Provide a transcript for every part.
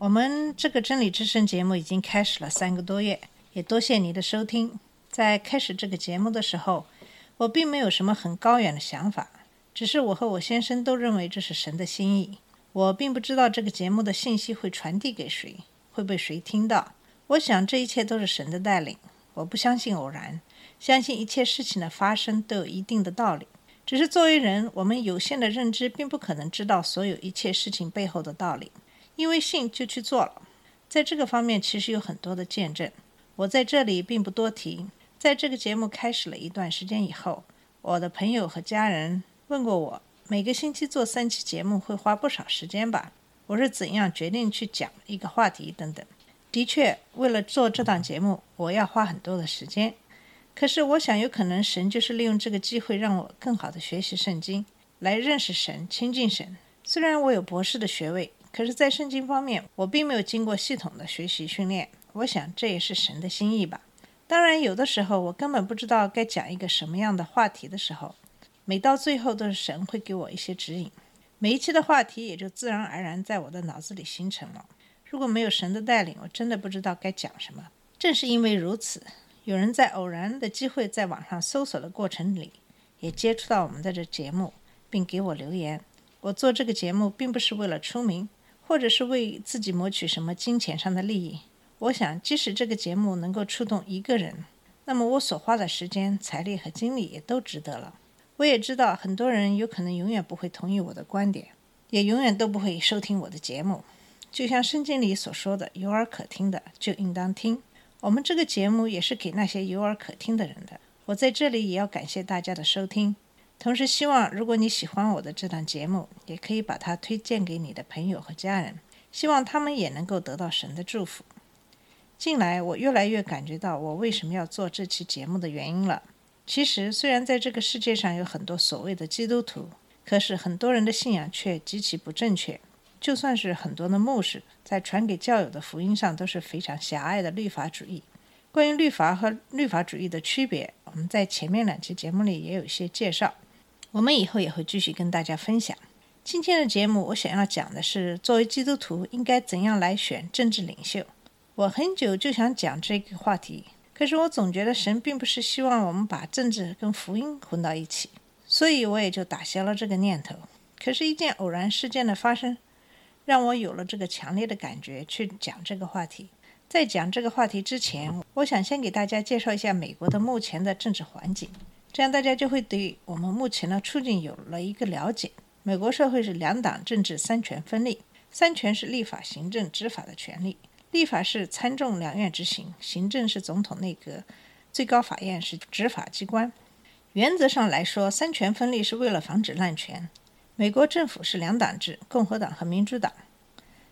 我们这个真理之声节目已经开始了三个多月，也多谢你的收听。在开始这个节目的时候，我并没有什么很高远的想法，只是我和我先生都认为这是神的心意。我并不知道这个节目的信息会传递给谁，会被谁听到。我想这一切都是神的带领。我不相信偶然，相信一切事情的发生都有一定的道理。只是作为人，我们有限的认知并不可能知道所有一切事情背后的道理。因为信就去做了，在这个方面其实有很多的见证。我在这里并不多提。在这个节目开始了一段时间以后，我的朋友和家人问过我，每个星期做三期节目会花不少时间吧？我是怎样决定去讲一个话题等等。的确，为了做这档节目，我要花很多的时间。可是我想，有可能神就是利用这个机会让我更好的学习圣经，来认识神、亲近神。虽然我有博士的学位。可是，在圣经方面，我并没有经过系统的学习训练。我想这也是神的心意吧。当然，有的时候我根本不知道该讲一个什么样的话题的时候，每到最后都是神会给我一些指引，每一期的话题也就自然而然在我的脑子里形成了。如果没有神的带领，我真的不知道该讲什么。正是因为如此，有人在偶然的机会在网上搜索的过程里，也接触到我们的这节目，并给我留言。我做这个节目并不是为了出名。或者是为自己谋取什么金钱上的利益，我想，即使这个节目能够触动一个人，那么我所花的时间、财力和精力也都值得了。我也知道，很多人有可能永远不会同意我的观点，也永远都不会收听我的节目。就像圣经里所说的：“有耳可听的，就应当听。”我们这个节目也是给那些有耳可听的人的。我在这里也要感谢大家的收听。同时，希望如果你喜欢我的这档节目，也可以把它推荐给你的朋友和家人，希望他们也能够得到神的祝福。近来，我越来越感觉到我为什么要做这期节目的原因了。其实，虽然在这个世界上有很多所谓的基督徒，可是很多人的信仰却极其不正确。就算是很多的牧师在传给教友的福音上，都是非常狭隘的律法主义。关于律法和律法主义的区别，我们在前面两期节目里也有一些介绍。我们以后也会继续跟大家分享。今天的节目，我想要讲的是，作为基督徒应该怎样来选政治领袖。我很久就想讲这个话题，可是我总觉得神并不是希望我们把政治跟福音混到一起，所以我也就打消了这个念头。可是，一件偶然事件的发生，让我有了这个强烈的感觉去讲这个话题。在讲这个话题之前，我想先给大家介绍一下美国的目前的政治环境。这样大家就会对我们目前的处境有了一个了解。美国社会是两党政治三权分立，三权是立法、行政、执法的权利。立法是参众两院执行，行政是总统内阁，最高法院是执法机关。原则上来说，三权分立是为了防止滥权。美国政府是两党制，共和党和民主党。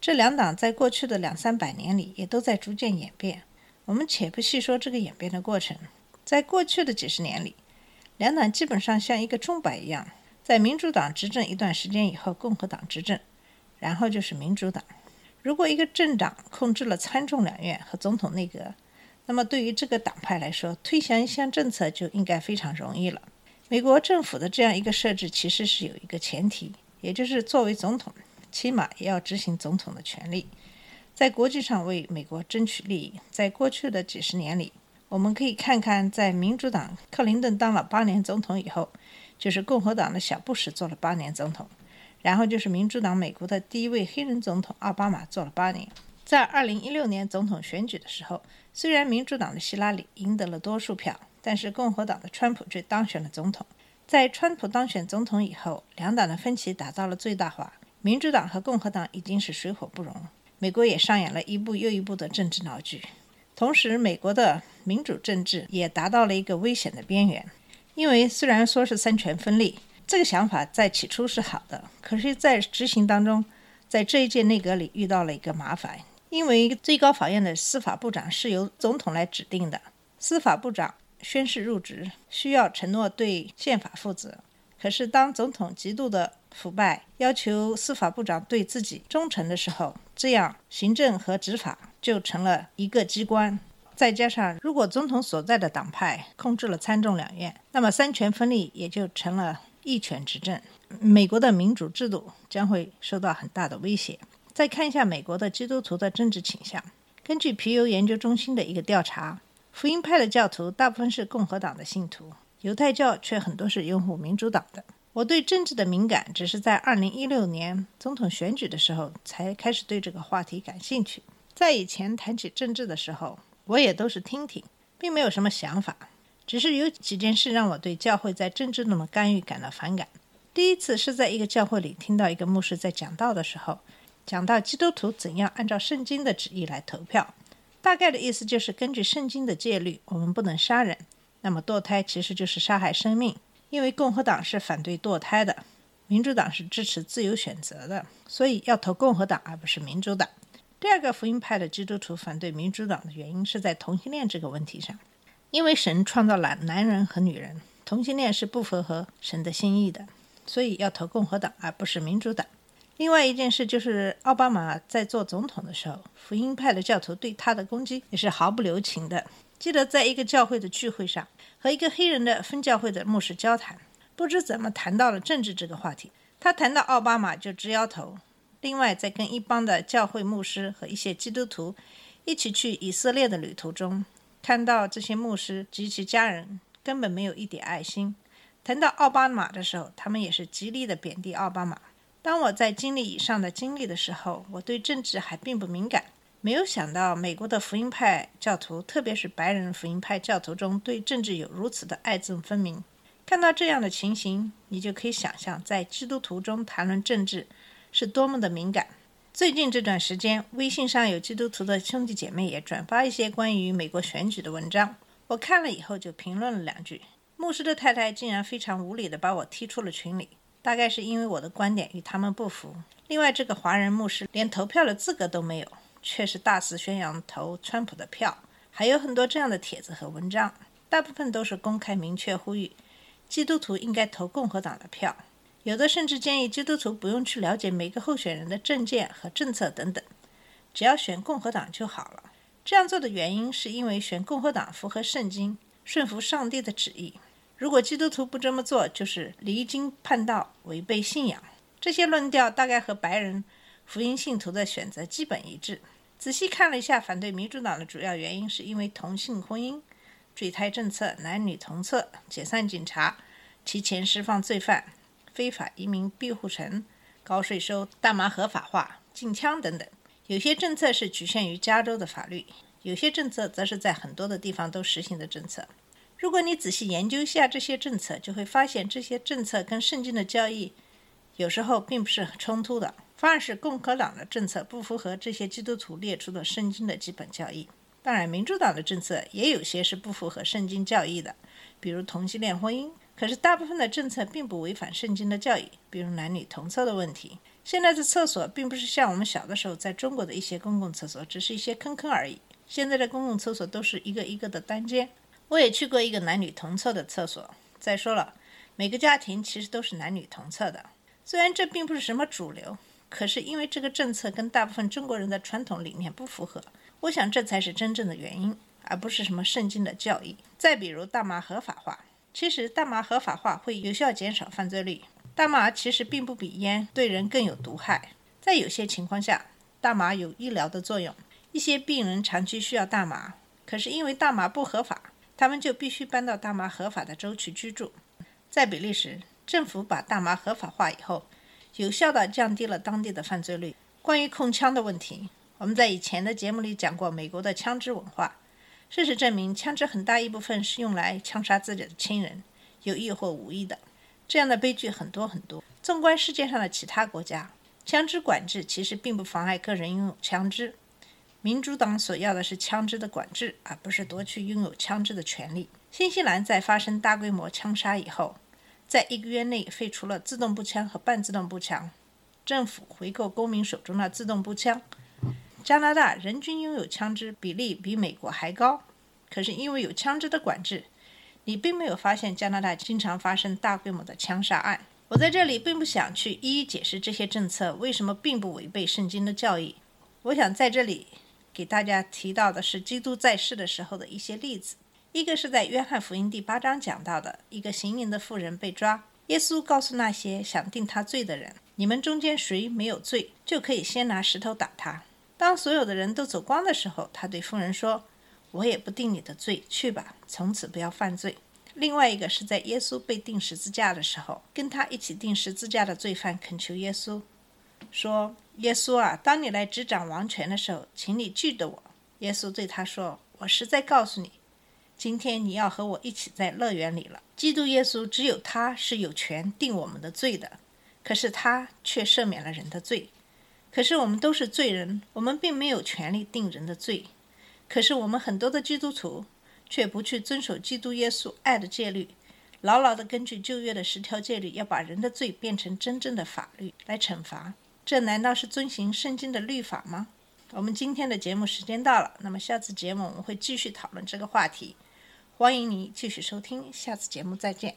这两党在过去的两三百年里也都在逐渐演变。我们且不细说这个演变的过程，在过去的几十年里。两党基本上像一个钟摆一样，在民主党执政一段时间以后，共和党执政，然后就是民主党。如果一个政党控制了参众两院和总统内阁，那么对于这个党派来说，推行一项政策就应该非常容易了。美国政府的这样一个设置，其实是有一个前提，也就是作为总统，起码也要执行总统的权利，在国际上为美国争取利益。在过去的几十年里，我们可以看看，在民主党克林顿当了八年总统以后，就是共和党的小布什做了八年总统，然后就是民主党美国的第一位黑人总统奥巴马做了八年。在二零一六年总统选举的时候，虽然民主党的希拉里赢得了多数票，但是共和党的川普却当选了总统。在川普当选总统以后，两党的分歧达到了最大化，民主党和共和党已经是水火不容，美国也上演了一步又一步的政治闹剧。同时，美国的民主政治也达到了一个危险的边缘，因为虽然说是三权分立，这个想法在起初是好的，可是，在执行当中，在这一届内阁里遇到了一个麻烦，因为最高法院的司法部长是由总统来指定的，司法部长宣誓入职需要承诺对宪法负责。可是当总统极度的腐败，要求司法部长对自己忠诚的时候，这样行政和执法就成了一个机关。再加上，如果总统所在的党派控制了参众两院，那么三权分立也就成了一权执政，美国的民主制度将会受到很大的威胁。再看一下美国的基督徒的政治倾向，根据皮尤研究中心的一个调查，福音派的教徒大部分是共和党的信徒，犹太教却很多是拥护民主党的。我对政治的敏感只是在2016年总统选举的时候才开始对这个话题感兴趣，在以前谈起政治的时候。我也都是听听，并没有什么想法，只是有几件事让我对教会在政治中的干预感到反感。第一次是在一个教会里听到一个牧师在讲道的时候，讲到基督徒怎样按照圣经的旨意来投票，大概的意思就是根据圣经的戒律，我们不能杀人。那么堕胎其实就是杀害生命，因为共和党是反对堕胎的，民主党是支持自由选择的，所以要投共和党而不是民主党。第二个福音派的基督徒反对民主党的原因是在同性恋这个问题上，因为神创造了男人和女人，同性恋是不符合神的心意的，所以要投共和党而不是民主党。另外一件事就是奥巴马在做总统的时候，福音派的教徒对他的攻击也是毫不留情的。记得在一个教会的聚会上，和一个黑人的分教会的牧师交谈，不知怎么谈到了政治这个话题，他谈到奥巴马就直摇头。另外，在跟一帮的教会牧师和一些基督徒一起去以色列的旅途中，看到这些牧师及其家人根本没有一点爱心。谈到奥巴马的时候，他们也是极力的贬低奥巴马。当我在经历以上的经历的时候，我对政治还并不敏感，没有想到美国的福音派教徒，特别是白人福音派教徒中，对政治有如此的爱憎分明。看到这样的情形，你就可以想象，在基督徒中谈论政治。是多么的敏感！最近这段时间，微信上有基督徒的兄弟姐妹也转发一些关于美国选举的文章。我看了以后就评论了两句。牧师的太太竟然非常无理地把我踢出了群里，大概是因为我的观点与他们不符。另外，这个华人牧师连投票的资格都没有，却是大肆宣扬投川普的票，还有很多这样的帖子和文章，大部分都是公开明确呼吁基督徒应该投共和党的票。有的甚至建议基督徒不用去了解每个候选人的政见和政策等等，只要选共和党就好了。这样做的原因是因为选共和党符合圣经，顺服上帝的旨意。如果基督徒不这么做，就是离经叛道，违背信仰。这些论调大概和白人福音信徒的选择基本一致。仔细看了一下，反对民主党的主要原因是因为同性婚姻、堕胎政策、男女同厕、解散警察、提前释放罪犯。非法移民庇护城、高税收、大麻合法化、禁枪等等，有些政策是局限于加州的法律，有些政策则是在很多的地方都实行的政策。如果你仔细研究一下这些政策，就会发现这些政策跟圣经的教义有时候并不是冲突的，反而是共和党的政策不符合这些基督徒列出的圣经的基本教义。当然，民主党的政策也有些是不符合圣经教义的，比如同性恋婚姻。可是大部分的政策并不违反圣经的教义，比如男女同厕的问题。现在的厕所并不是像我们小的时候在中国的一些公共厕所，只是一些坑坑而已。现在的公共厕所都是一个一个的单间。我也去过一个男女同厕的厕所。再说了，每个家庭其实都是男女同厕的。虽然这并不是什么主流，可是因为这个政策跟大部分中国人的传统理念不符合，我想这才是真正的原因，而不是什么圣经的教义。再比如大麻合法化。其实大麻合法化会有效减少犯罪率。大麻其实并不比烟对人更有毒害。在有些情况下，大麻有医疗的作用。一些病人长期需要大麻，可是因为大麻不合法，他们就必须搬到大麻合法的州去居住。在比利时，政府把大麻合法化以后，有效地降低了当地的犯罪率。关于控枪的问题，我们在以前的节目里讲过美国的枪支文化。事实证明，枪支很大一部分是用来枪杀自己的亲人，有意或无意的。这样的悲剧很多很多。纵观世界上的其他国家，枪支管制其实并不妨碍个人拥有枪支。民主党所要的是枪支的管制，而不是夺去拥有枪支的权利。新西兰在发生大规模枪杀以后，在一个月内废除了自动步枪和半自动步枪，政府回购公民手中的自动步枪。加拿大人均拥有枪支比例比美国还高，可是因为有枪支的管制，你并没有发现加拿大经常发生大规模的枪杀案。我在这里并不想去一一解释这些政策为什么并不违背圣经的教义。我想在这里给大家提到的是基督在世的时候的一些例子。一个是在约翰福音第八章讲到的一个行淫的妇人被抓，耶稣告诉那些想定他罪的人：“你们中间谁没有罪，就可以先拿石头打他。”当所有的人都走光的时候，他对妇人说：“我也不定你的罪，去吧，从此不要犯罪。”另外一个是在耶稣被钉十字架的时候，跟他一起钉十字架的罪犯恳求耶稣说：“耶稣啊，当你来执掌王权的时候，请你记得我。”耶稣对他说：“我实在告诉你，今天你要和我一起在乐园里了。”基督耶稣只有他是有权定我们的罪的，可是他却赦免了人的罪。可是我们都是罪人，我们并没有权利定人的罪。可是我们很多的基督徒。却不去遵守基督耶稣爱的戒律，牢牢地根据旧约的十条戒律，要把人的罪变成真正的法律来惩罚，这难道是遵循圣经的律法吗？我们今天的节目时间到了，那么下次节目我们会继续讨论这个话题，欢迎你继续收听，下次节目再见。